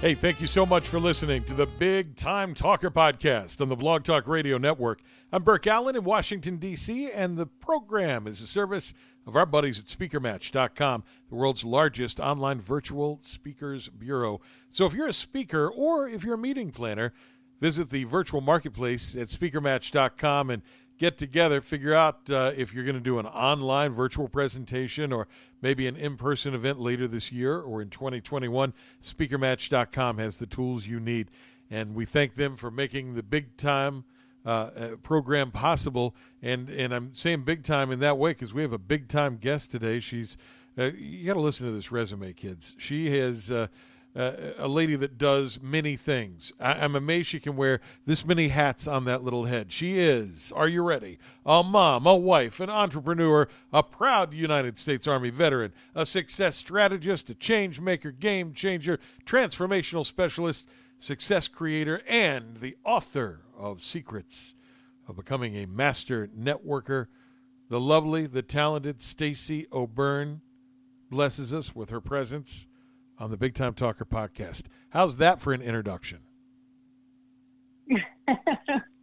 Hey, thank you so much for listening to the Big Time Talker podcast on the Blog Talk Radio Network. I'm Burke Allen in Washington, D.C., and the program is a service of our buddies at SpeakerMatch.com, the world's largest online virtual speakers bureau. So if you're a speaker or if you're a meeting planner, visit the virtual marketplace at SpeakerMatch.com and get together, figure out uh, if you're going to do an online virtual presentation or maybe an in person event later this year or in 2021. SpeakerMatch.com has the tools you need. And we thank them for making the big time uh, uh program possible. And, and I'm saying big time in that way because we have a big time guest today. She's, uh, you got to listen to this resume, kids. She has uh, a lady that does many things. I, am amazed she can wear this many hats on that little head. She is, are you ready? A mom, a wife, an entrepreneur, a proud United States Army veteran, a success strategist, a change maker, game changer, transformational specialist, success creator, and the author of Secrets of Becoming a Master Networker. The lovely, the talented Stacey O'Byrne blesses us with her presence on the Big Time Talker podcast. How's that for an introduction?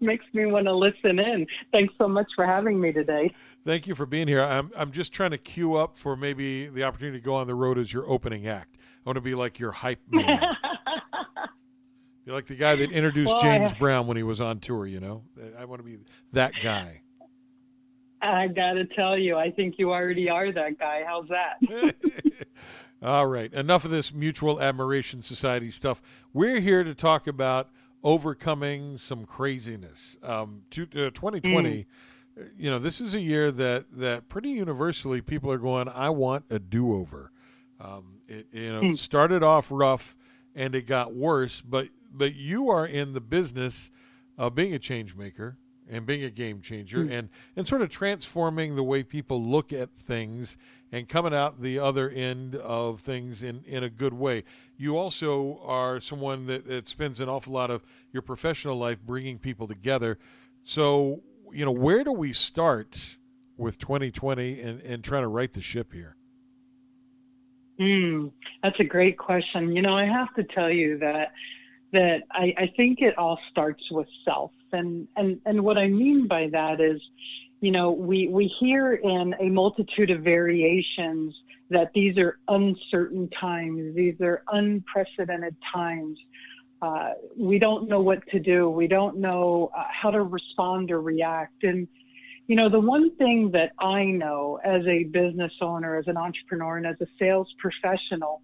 Makes me want to listen in. Thanks so much for having me today. Thank you for being here. I'm I'm just trying to queue up for maybe the opportunity to go on the road as your opening act. I want to be like your hype man. You're like the guy that introduced well, James Brown when he was on tour, you know? I want to be that guy. I got to tell you, I think you already are that guy. How's that? All right. Enough of this mutual admiration society stuff. We're here to talk about overcoming some craziness. Um, to, uh, 2020, mm. you know, this is a year that, that pretty universally people are going, I want a do over. Um, it, you know, mm. started off rough and it got worse, but, but you are in the business of being a change maker and being a game changer mm. and, and sort of transforming the way people look at things and coming out the other end of things in, in a good way. You also are someone that, that spends an awful lot of your professional life bringing people together. So, you know, where do we start with 2020 and, and trying to right the ship here? Mm, that's a great question. You know, I have to tell you that that I, I think it all starts with self. And, and, and what I mean by that is, you know, we, we hear in a multitude of variations that these are uncertain times, these are unprecedented times. Uh, we don't know what to do, we don't know uh, how to respond or react. And, you know, the one thing that I know as a business owner, as an entrepreneur, and as a sales professional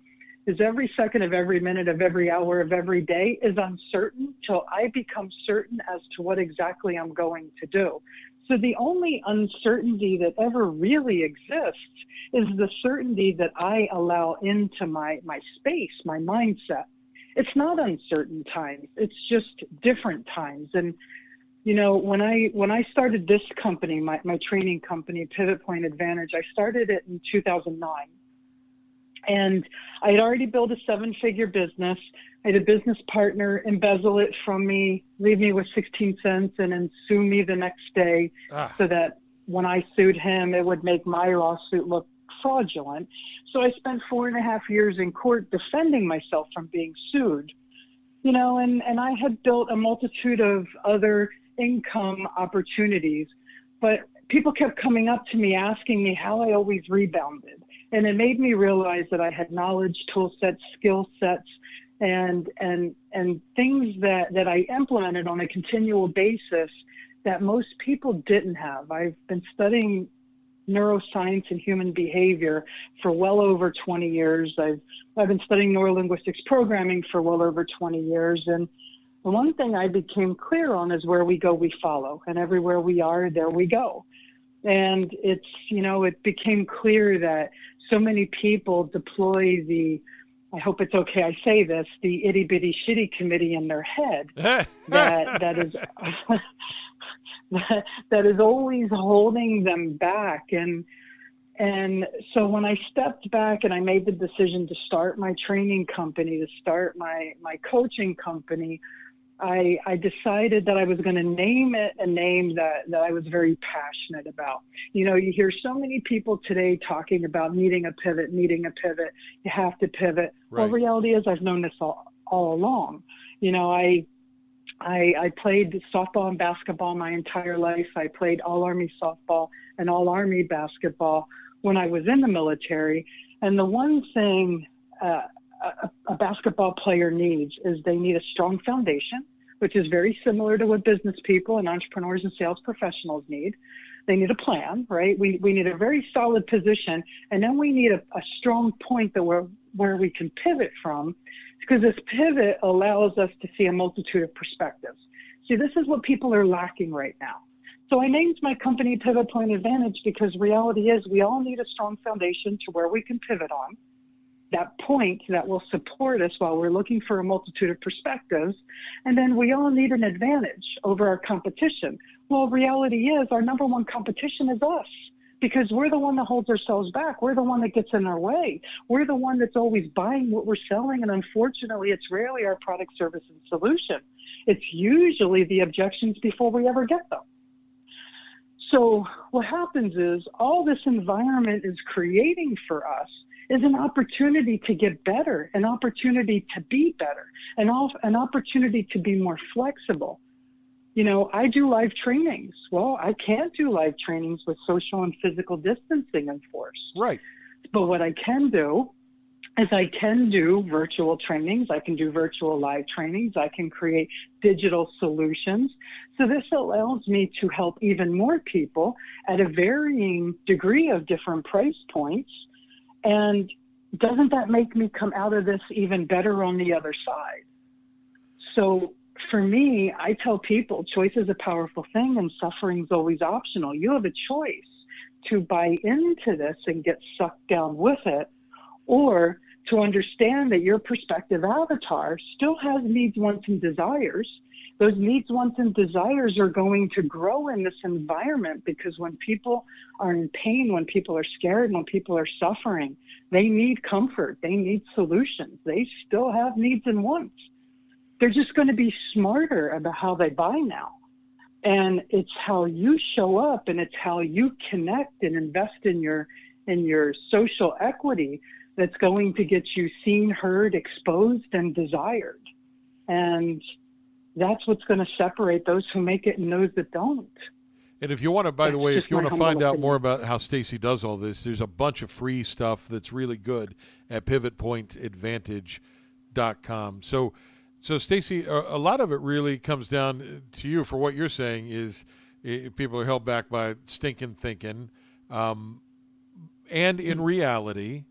is every second of every minute of every hour of every day is uncertain till I become certain as to what exactly I'm going to do. So the only uncertainty that ever really exists is the certainty that I allow into my, my space, my mindset. It's not uncertain times. It's just different times. And, you know, when I, when I started this company, my, my training company, Pivot Point Advantage, I started it in 2009. And I had already built a seven figure business. I had a business partner embezzle it from me, leave me with 16 cents, and then sue me the next day ah. so that when I sued him, it would make my lawsuit look fraudulent. So I spent four and a half years in court defending myself from being sued. You know, and, and I had built a multitude of other income opportunities, but people kept coming up to me asking me how I always rebounded. And it made me realize that I had knowledge, tool sets, skill sets, and and and things that that I implemented on a continual basis that most people didn't have. I've been studying neuroscience and human behavior for well over 20 years. I've I've been studying neurolinguistics programming for well over 20 years and the one thing I became clear on is where we go, we follow, and everywhere we are, there we go. And it's, you know, it became clear that so many people deploy the I hope it's okay I say this, the itty bitty shitty committee in their head that that is that, that is always holding them back. And and so when I stepped back and I made the decision to start my training company, to start my my coaching company, I, I decided that I was going to name it a name that, that I was very passionate about. You know, you hear so many people today talking about needing a pivot, needing a pivot. You have to pivot. Right. Well, reality is I've known this all, all along. You know, I I, I played softball and basketball my entire life. I played all Army softball and all Army basketball when I was in the military. And the one thing uh, a, basketball player needs is they need a strong foundation, which is very similar to what business people and entrepreneurs and sales professionals need. They need a plan, right? We, we need a very solid position, and then we need a, a strong point that we're, where we can pivot from because this pivot allows us to see a multitude of perspectives. See, this is what people are lacking right now. So I named my company Pivot Point Advantage because reality is we all need a strong foundation to where we can pivot on. That point that will support us while we're looking for a multitude of perspectives. And then we all need an advantage over our competition. Well, reality is our number one competition is us because we're the one that holds ourselves back. We're the one that gets in our way. We're the one that's always buying what we're selling. And unfortunately, it's rarely our product, service, and solution. It's usually the objections before we ever get them. So what happens is all this environment is creating for us is an opportunity to get better, an opportunity to be better, an, an opportunity to be more flexible, you know, I do live trainings. Well, I can't do live trainings with social and physical distancing enforced. Right. But what I can do is I can do virtual trainings. I can do virtual live trainings. I can create digital solutions. So this allows me to help even more people at a varying degree of different price points. And doesn't that make me come out of this even better on the other side? So for me, I tell people choice is a powerful thing and suffering is always optional. You have a choice to buy into this and get sucked down with it, or to understand that your perspective avatar still has needs, wants, and desires. Those needs, wants, and desires are going to grow in this environment because when people are in pain, when people are scared, when people are suffering, they need comfort, they need solutions, they still have needs and wants they're just going to be smarter about how they buy now. And it's how you show up and it's how you connect and invest in your in your social equity that's going to get you seen, heard, exposed, and desired. And that's what's going to separate those who make it and those that don't. And if you want to, by that's the way, if you want to find out more about how Stacey does all this, there's a bunch of free stuff that's really good at pivotpointadvantage.com. So so, Stacey, a, a, lot of it really comes down to you for what you're saying is people are held back by stinking thinking. Um, and in reality,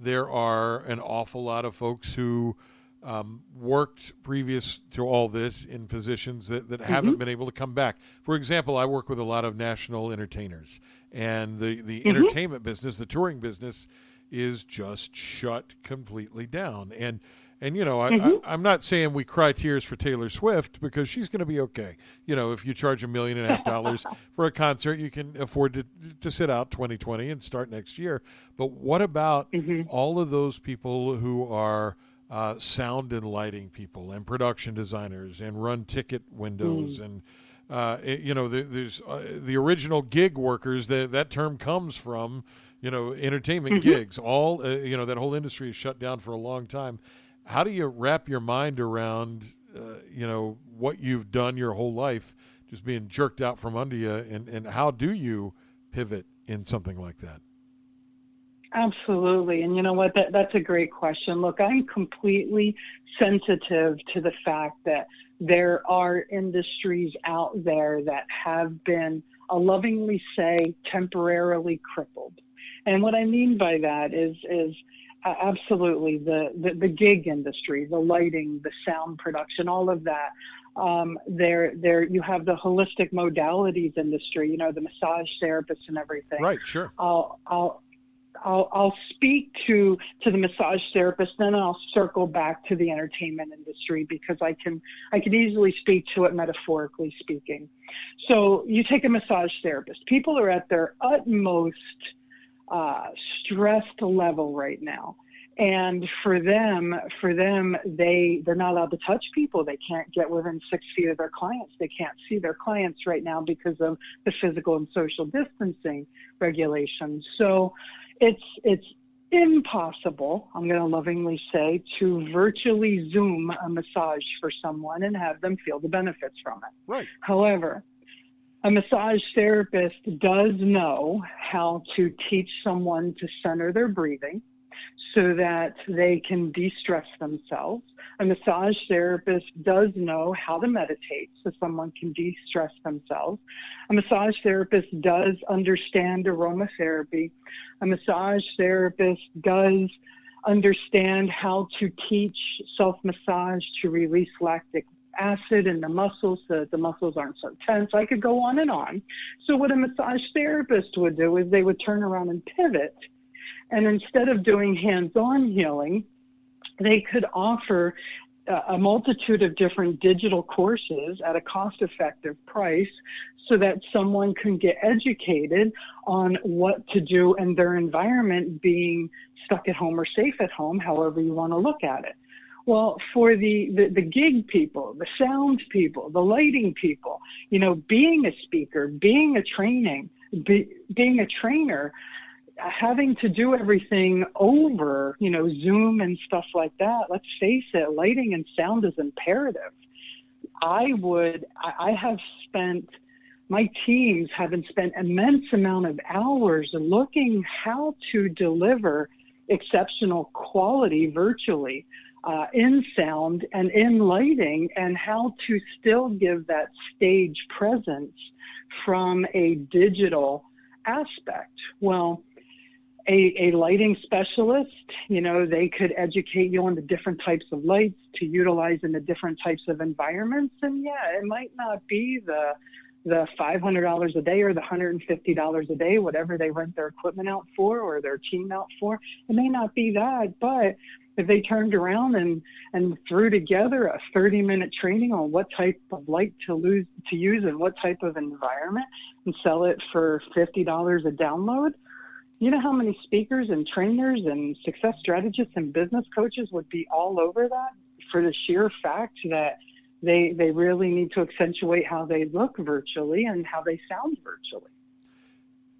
there are an awful lot of folks who um, worked previous to all this in positions that, that mm-hmm. haven't been able to come back. For example, I work with a lot of national entertainers, and the, the mm-hmm. entertainment business, the touring business, is just shut completely down. And and you know, I, mm-hmm. I, am not saying we cry tears for Taylor Swift because she's going to be okay. You know, if you charge a million and a half dollars for a concert, you can afford to to sit out 2020 and start next year. But what about mm-hmm. all of those people who are uh, sound and lighting people and production designers and run ticket windows mm. and uh, it, you know, the, there's uh, the original gig workers. That that term comes from you know entertainment mm-hmm. gigs. All uh, you know that whole industry is shut down for a long time how do you wrap your mind around uh, you know what you've done your whole life just being jerked out from under you and, and how do you pivot in something like that absolutely and you know what that, that's a great question look i'm completely sensitive to the fact that there are industries out there that have been i'll lovingly say temporarily crippled and what i mean by that is is absolutely the, the, the gig industry, the lighting, the sound production, all of that. Um, there, there, you have the holistic modalities industry. You know, the massage therapists and everything. Right. Sure. I'll, I'll, I'll, I'll speak to to the massage therapist, then I'll circle back to the entertainment industry because I can I can easily speak to it metaphorically speaking. So you take a massage therapist. People are at their utmost uh, stressed level right now and for them for them they they're not allowed to touch people they can't get within six feet of their clients they can't see their clients right now because of the physical and social distancing regulations so it's it's impossible, I'm going to lovingly say, to virtually Zoom a massage for someone and have them feel the benefits from it. Right. However, a massage therapist does know how to teach someone to center their breathing so that they can de stress themselves. A massage therapist does know how to meditate so someone can de stress themselves. A massage therapist does understand aromatherapy. A massage therapist does understand how to teach self massage to release lactic acid in the muscles so that the muscles aren't so tense. I could go on and on. So, what a massage therapist would do is they would turn around and pivot. And instead of doing hands on healing, they could offer uh, a multitude of different digital courses at a cost effective price so that someone can get educated on what to do in their environment being stuck at home or safe at home, however you want to look at it. Well, for the, the, the gig people, the sound people, the lighting people, you know, being a speaker, being a training, be, being a trainer, having to do everything over, you know, Zoom and stuff like that, let's face it, lighting and sound is imperative. I would, I, have spent, my teams have spent immense amount of hours looking how to deliver exceptional quality virtually uh, in sound and in lighting and how to still give that stage presence from a digital aspect. Well, a, a lighting specialist, you know, they could educate you on the different types of lights to utilize in the different types of environments. And yeah, it might not be the the $500 a day or the $150 a day, whatever they rent their equipment out for or their team out for. It may not be that, but if they turned around and, and threw together a 30 minute training on what type of light to lose to use in what type of environment and sell it for $50 a download, you know how many speakers and trainers and success strategists and business coaches would be all over that for the sheer fact that they they really need to accentuate how they look virtually and how they sound virtually.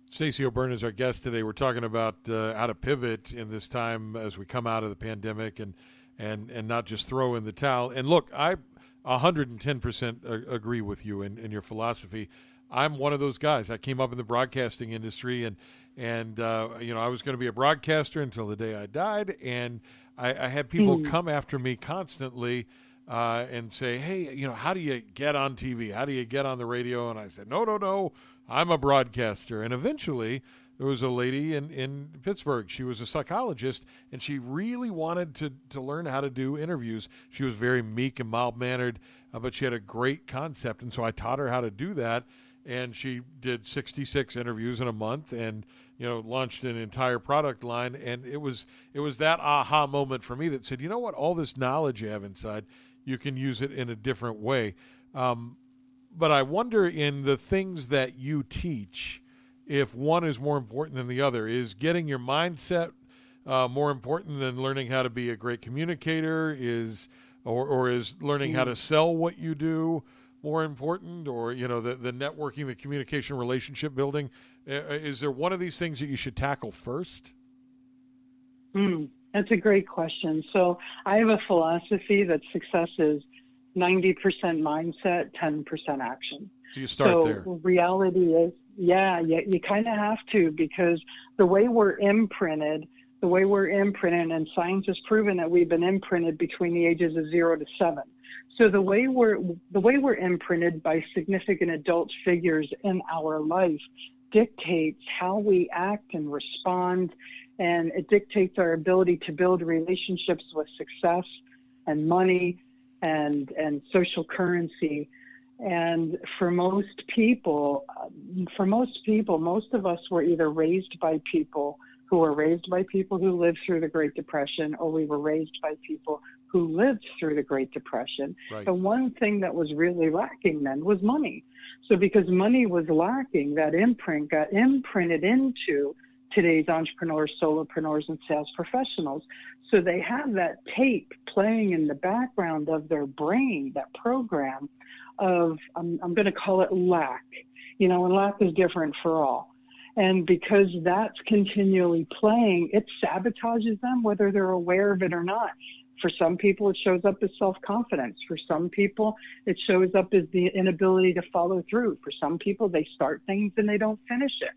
Stacey O'Byrne is our guest today. We're talking about uh, how to pivot in this time as we come out of the pandemic and and and not just throw in the towel. And look, I 110% agree with you in your philosophy. I'm one of those guys. I came up in the broadcasting industry, and and uh, you know I was going to be a broadcaster until the day I died, and I, I had people mm. come after me constantly uh, and say, "Hey, you know, how do you get on TV? How do you get on the radio?" And I said, "No, no, no, I'm a broadcaster." And eventually, there was a lady in, in Pittsburgh. She was a psychologist, and she really wanted to to learn how to do interviews. She was very meek and mild mannered, uh, but she had a great concept, and so I taught her how to do that. And she did 66 interviews in a month, and you know launched an entire product line. And it was it was that aha moment for me that said, you know what, all this knowledge you have inside you can use it in a different way. Um, but I wonder in the things that you teach, if one is more important than the other. Is getting your mindset uh, more important than learning how to be a great communicator? Is or, or is learning how to mm. sell what you do more important? Or you know the the networking, the communication, relationship building? Uh, is there one of these things that you should tackle first? Hmm. That's a great question. So I have a philosophy that success is 90% mindset, 10% action. So you start so there. Reality is, yeah, yeah you kind of have to because the way we're imprinted, the way we're imprinted, and science has proven that we've been imprinted between the ages of zero to seven. So the way we're the way we're imprinted by significant adult figures in our life dictates how we act and respond and it dictates our ability to build relationships with success and money and and social currency. And for most people for most people most of us were either raised by people who were raised by people who lived through the great depression or we were raised by people who lived through the great depression right. the one thing that was really lacking then was money so because money was lacking that imprint got imprinted into today's entrepreneurs, solopreneurs, and sales professionals. So they have that tape playing in the background of their brain, that program of, I'm, I'm going to call it lack. You know, and lack is different for all. And because that's continually playing, it sabotages them whether they're aware of it or not. For some people, it shows up as self confidence. For some people, it shows up as the inability to follow through. For some people, they start things and they don't finish it.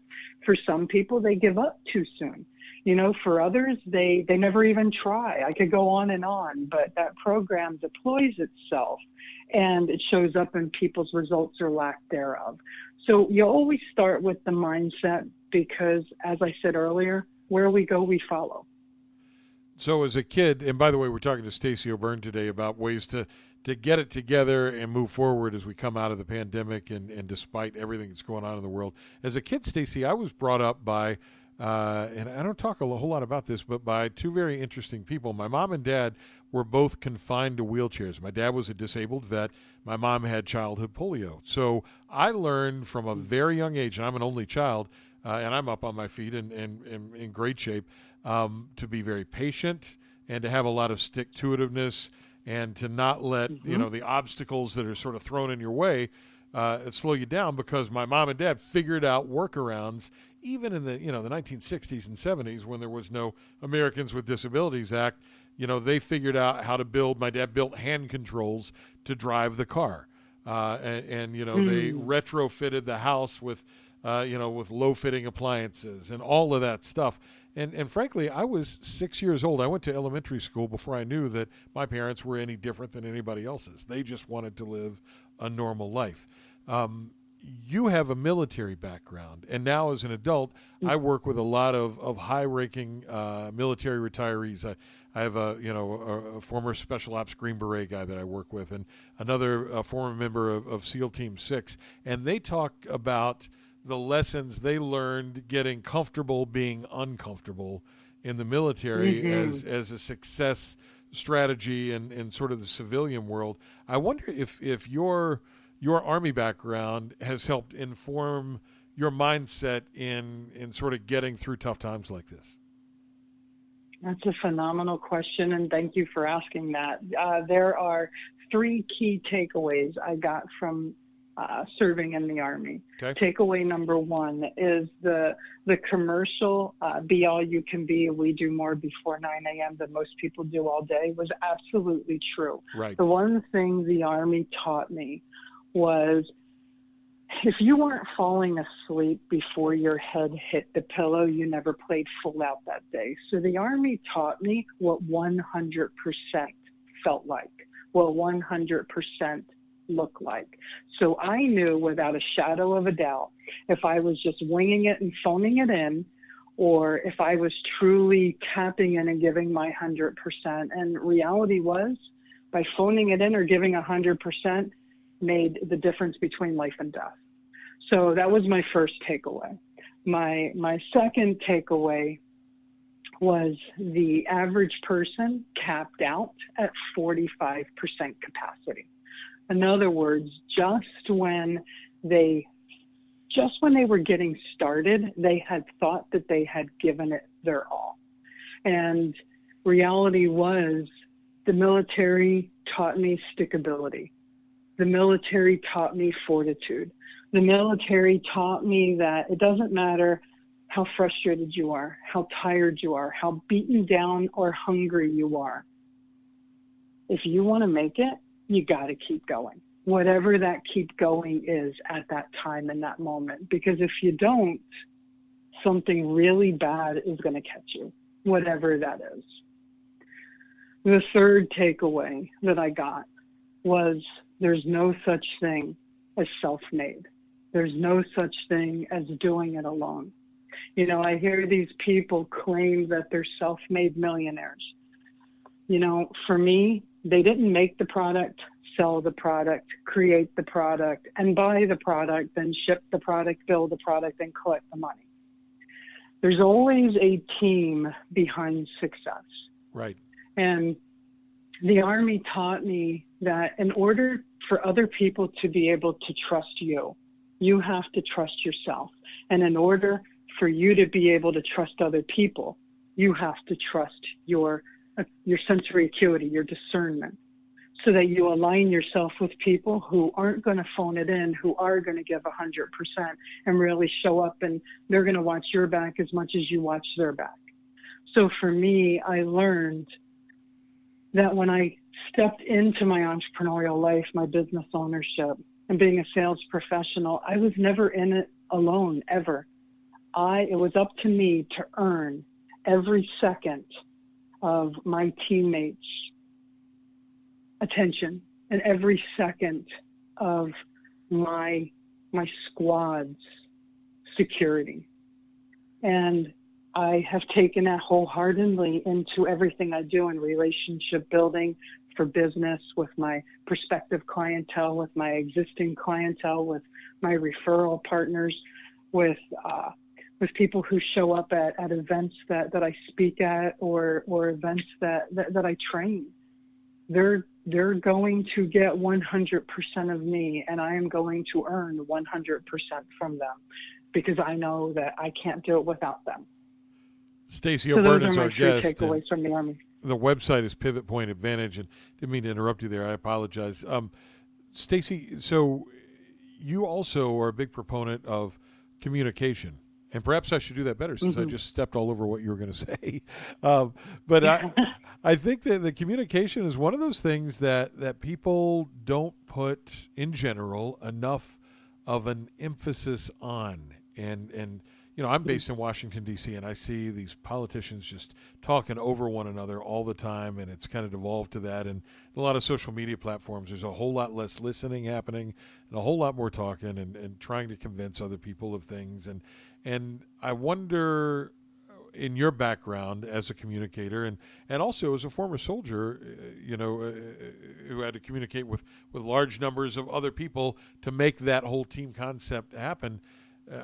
For some people, they give up too soon. You know, for others, they, they never even try. I could go on and on, but that program deploys itself and it shows up in people's results or lack thereof. So you always start with the mindset because, as I said earlier, where we go, we follow. So, as a kid, and by the way, we're talking to Stacey O'Byrne today about ways to to get it together and move forward as we come out of the pandemic and, and despite everything that's going on in the world. As a kid, Stacey, I was brought up by, uh, and I don't talk a whole lot about this, but by two very interesting people. My mom and dad were both confined to wheelchairs. My dad was a disabled vet. My mom had childhood polio. So I learned from a very young age, and I'm an only child, uh, and I'm up on my feet and, and, and in great shape, um, to be very patient and to have a lot of stick to itiveness and to not let mm-hmm. you know the obstacles that are sort of thrown in your way uh, slow you down because my mom and dad figured out workarounds even in the you know the 1960s and 70s when there was no Americans with Disabilities Act you know, they figured out how to build. My dad built hand controls to drive the car, uh, and, and, you know, mm. they retrofitted the house with, uh, you know, with low fitting appliances and all of that stuff. And and frankly, I was six years old. I went to elementary school before I knew that my parents were any different than anybody else's. They just wanted to live a normal life. Um, you have a military background, and now as an adult, I hmm. work with a lot of, of high ranking uh, military retirees. I, I have a you know a, a, former Special Ops Green Beret guy that I work with, and another former member of, of SEAL Team Six, and they talk about the lessons they learned getting comfortable being uncomfortable in the military mm-hmm. as as a success strategy in, in sort of the civilian world. I wonder if if your your army background has helped inform your mindset in in sort of getting through tough times like this. That's a phenomenal question, and thank you for asking that. Uh, there are three key takeaways I got from uh, serving in the Army. Okay. Takeaway number one is the the commercial uh, "be all you can be." We do more before 9 a.m. than most people do all day was absolutely true. Right. The one thing the Army taught me was if you weren't falling asleep before your head hit the pillow, you never played full out that day. So the Army taught me what 100% felt like, what 100% looked like. So I knew without a shadow of a doubt if I was just winging it and phoning it in, or if I was truly tapping in and giving my 100%. And reality was, by phoning it in or giving 100%, made the difference between life and death. So that was my first takeaway. My my second takeaway was the average person capped out at 45% capacity. In other words, just when they just when they were getting started, they had thought that they had given it their all. And reality was the military taught me stickability. The military taught me fortitude. The military taught me that it doesn't matter how frustrated you are, how tired you are, how beaten down or hungry you are. If you want to make it, you got to keep going. Whatever that keep going is at that time in that moment. Because if you don't, something really bad is going to catch you, whatever that is. The third takeaway that I got was there's no such thing as self made. There's no such thing as doing it alone. You know, I hear these people claim that they're self made millionaires. You know, for me, they didn't make the product, sell the product, create the product, and buy the product, then ship the product, build the product, and collect the money. There's always a team behind success. Right. And the Army taught me that in order for other people to be able to trust you, you have to trust yourself. And in order for you to be able to trust other people, you have to trust your uh, your sensory acuity, your discernment. so that you align yourself with people who aren't going to phone it in, who are going to give 100% and really show up and they're going to watch your back as much as you watch their back. So for me, I learned that when I stepped into my entrepreneurial life, my business ownership, and being a sales professional, I was never in it alone ever. I it was up to me to earn every second of my teammates' attention and every second of my my squad's security. And I have taken that wholeheartedly into everything I do in relationship building for business with my prospective clientele, with my existing clientele, with my referral partners, with uh, with people who show up at, at events that, that I speak at or or events that, that, that I train. They're they're going to get 100% of me and I am going to earn 100% from them because I know that I can't do it without them. Stacey so O'Byrne is our guest. Takeaways from the Army. The website is Pivot Point Advantage, and didn't mean to interrupt you there. I apologize. Um, Stacey, so you also are a big proponent of communication and perhaps I should do that better since mm-hmm. I just stepped all over what you were going to say. Um, but I, I think that the communication is one of those things that that people don't put in general enough of an emphasis on, and and you know, I'm based in Washington D.C. and I see these politicians just talking over one another all the time, and it's kind of devolved to that. And a lot of social media platforms, there's a whole lot less listening happening, and a whole lot more talking and, and trying to convince other people of things. And and I wonder, in your background as a communicator, and and also as a former soldier, uh, you know, uh, uh, who had to communicate with with large numbers of other people to make that whole team concept happen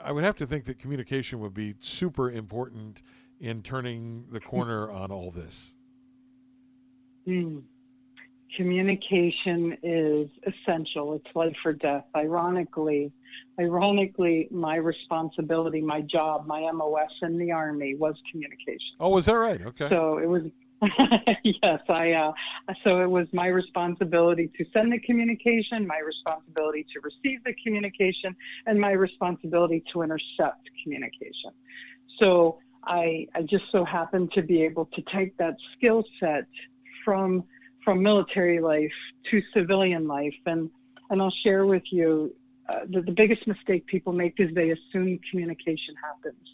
I would have to think that communication would be super important in turning the corner on all this. Mm. Communication is essential. It's life or death. Ironically, ironically, my responsibility, my job, my MOS in the Army was communication. Oh, was that right? Okay. So it was yes, I. Uh, so it was my responsibility to send the communication, my responsibility to receive the communication, and my responsibility to intercept communication. So I, I just so happened to be able to take that skill set from from military life to civilian life, and and I'll share with you uh, the, the biggest mistake people make is they assume communication happens,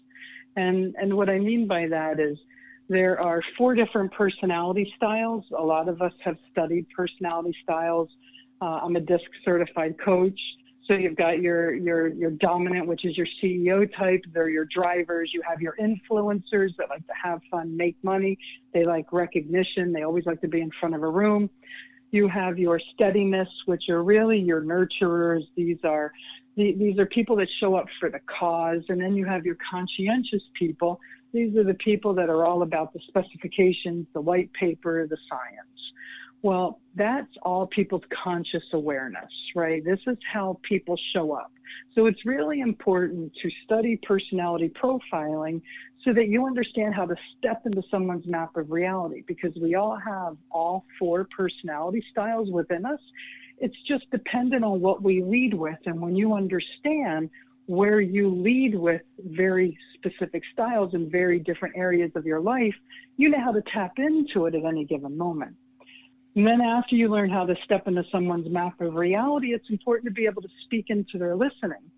and and what I mean by that is there are four different personality styles. A lot of us have studied personality styles. Uh, I'm a DISC certified coach. So you've got your your your dominant, which is your CEO type. They're your drivers. You have your influencers that like to have fun, make money. They like recognition. They always like to be in front of a room. You have your steadiness, which are really your nurturers. These are these are people that show up for the cause. And then you have your conscientious people, these are the people that are all about the specifications, the white paper, the science. Well, that's all people's conscious awareness, right? This is how people show up. So it's really important to study personality profiling so that you understand how to step into someone's map of reality because we all have all four personality styles within us. It's just dependent on what we lead with. And when you understand where you lead with very specific styles in very different areas of your life, you know how to tap into it at any given moment. And then after you learn how to step into someone's map of reality, it's important to be able to speak into their listening.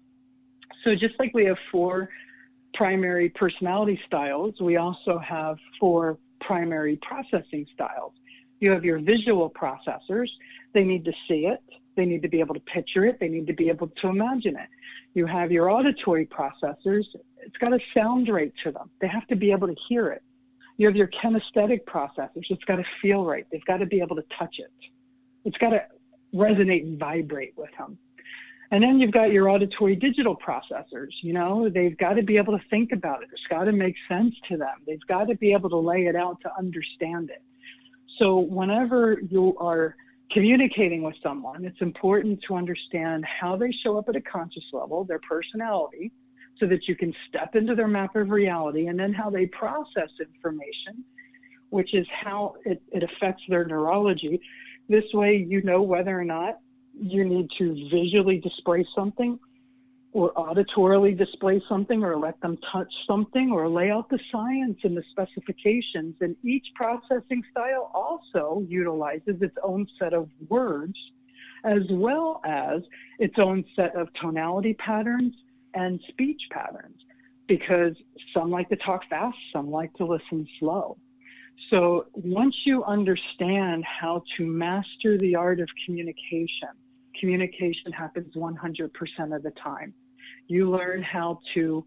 So just like we have four primary personality styles, we also have four primary processing styles. You have your visual processors. They need to see it. They need to be able to picture it. They need to be able to imagine it. You have your auditory processors. It's got a sound rate to them. They have to be able to hear it. You have your kinesthetic processors. It's got to feel right. They've got to be able to touch it. It's got to resonate and vibrate with them. And then you've got your auditory digital processors. You know, they've got to be able to think about it. It's got to make sense to them. They've got to be able to lay it out to understand it. So whenever you are communicating with someone, it's important to understand how they show up at a conscious level, their personality, so that you can step into their map of reality, and then how they process information, which is how it, it affects their neurology, This way, you know whether or not you need to visually display something or auditorily display something or let them touch something or lay out the science and the specifications. And each processing style also utilizes its own set of words as well as its own set of tonality patterns and speech patterns because some like to talk fast, some like to listen slow. So once you understand how to master the art of communication, communication happens 100% of the time. You learn how to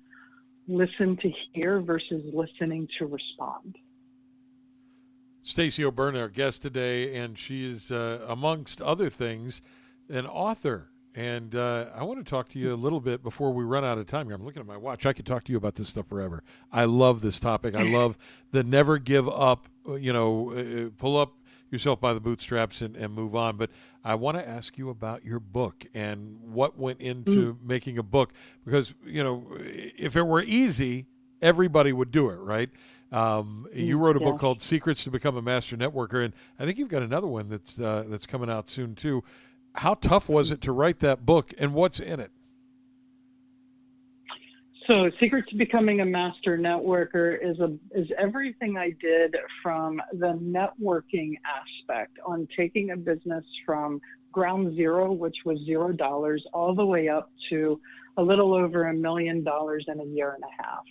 listen to hear versus listening to respond. Stacey O'Byrne, our guest today, and she is, uh, amongst other things, an author. And uh, I want to talk to you a little bit before we run out of time here. I'm looking at my watch. I could talk to you about this stuff forever. I love this topic. I love the never give up, uh, you know, uh, uh, pull up yourself by the bootstraps and, and move on. But I want to ask you about your book and what went into mm. making a book because, you know, if it were easy, everybody would do it, right? Um, you mm, wrote a yeah. book called Secrets to Become a Master Networker, and I think you've got another one that's uh, that's coming out soon too. How tough was it to write that book, and what's in it? So, Secret to Becoming a Master Networker is a is everything I did from the networking aspect on taking a business from ground zero, which was zero dollars, all the way up to a little over a million dollars in a year and a half.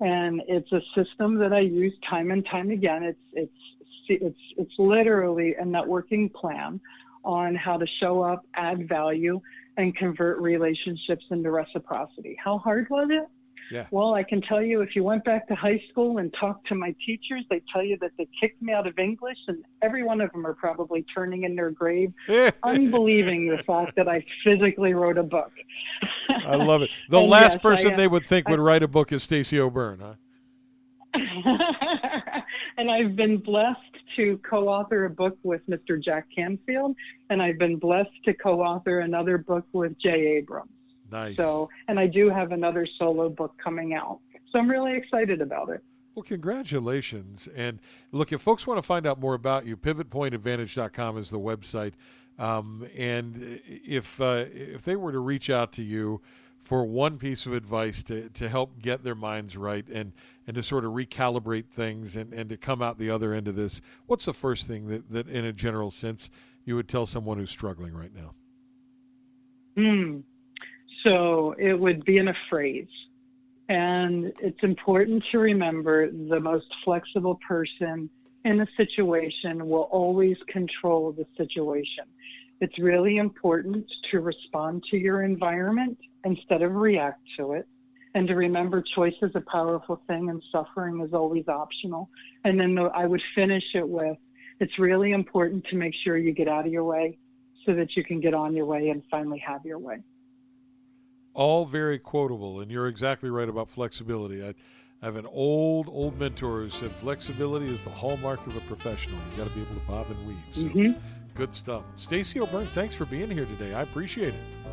And it's a system that I use time and time again. It's it's it's it's literally a networking plan on how to show up, add value, and convert relationships into reciprocity. How hard was it? Yeah. Well, I can tell you if you went back to high school and talked to my teachers, they tell you that they kicked me out of English, and every one of them are probably turning in their grave, unbelieving the fact that I physically wrote a book. I love it. The last yes, person I, they would think I, would write a book is Stacey O'Byrne, huh? and I've been blessed to co author a book with Mr. Jack Canfield, and I've been blessed to co author another book with Jay Abrams. Nice. So, and I do have another solo book coming out. So I'm really excited about it. Well, congratulations. And look, if folks want to find out more about you, pivotpointadvantage.com is the website. Um, and if uh, if they were to reach out to you for one piece of advice to, to help get their minds right and and to sort of recalibrate things and, and to come out the other end of this, what's the first thing that, that in a general sense, you would tell someone who's struggling right now? Hmm. So it would be in a phrase. And it's important to remember the most flexible person in a situation will always control the situation. It's really important to respond to your environment instead of react to it and to remember choice is a powerful thing and suffering is always optional. And then the, I would finish it with it's really important to make sure you get out of your way so that you can get on your way and finally have your way. All very quotable, and you're exactly right about flexibility. I, I have an old, old mentor who said flexibility is the hallmark of a professional. You got to be able to bob and weave. So mm-hmm. good stuff. Stacey O'Byrne, thanks for being here today. I appreciate it.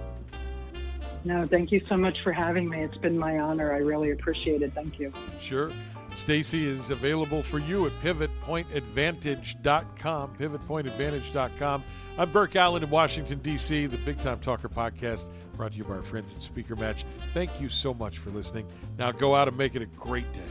No, thank you so much for having me. It's been my honor. I really appreciate it. Thank you. Sure. Stacey is available for you at pivotpointadvantage.com. Pivotpointadvantage.com. I'm Burke Allen in Washington, D.C., the Big Time Talker podcast brought to you by our friends at Speaker Match. Thank you so much for listening. Now go out and make it a great day.